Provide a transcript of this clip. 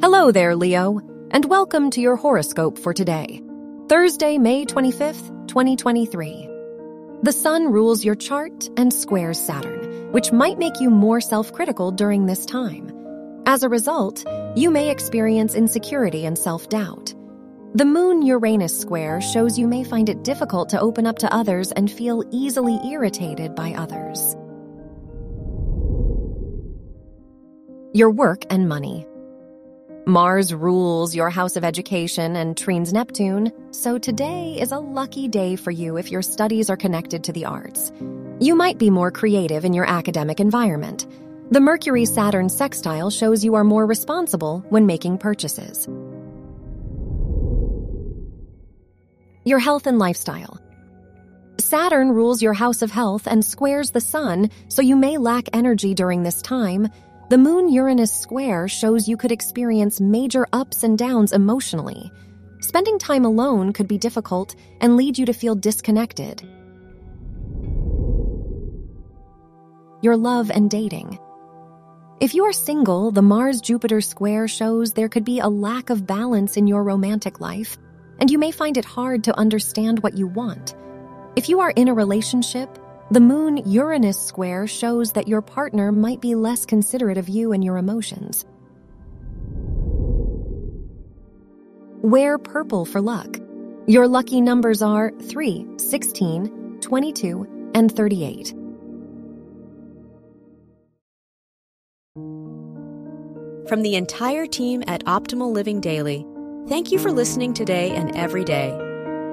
Hello there, Leo, and welcome to your horoscope for today, Thursday, May 25th, 2023. The Sun rules your chart and squares Saturn, which might make you more self critical during this time. As a result, you may experience insecurity and self doubt. The Moon Uranus square shows you may find it difficult to open up to others and feel easily irritated by others. Your work and money. Mars rules your house of education and trines Neptune, so today is a lucky day for you if your studies are connected to the arts. You might be more creative in your academic environment. The Mercury Saturn sextile shows you are more responsible when making purchases. Your health and lifestyle. Saturn rules your house of health and squares the sun, so you may lack energy during this time. The Moon Uranus square shows you could experience major ups and downs emotionally. Spending time alone could be difficult and lead you to feel disconnected. Your love and dating. If you are single, the Mars Jupiter square shows there could be a lack of balance in your romantic life, and you may find it hard to understand what you want. If you are in a relationship, the Moon Uranus square shows that your partner might be less considerate of you and your emotions. Wear purple for luck. Your lucky numbers are 3, 16, 22, and 38. From the entire team at Optimal Living Daily, thank you for listening today and every day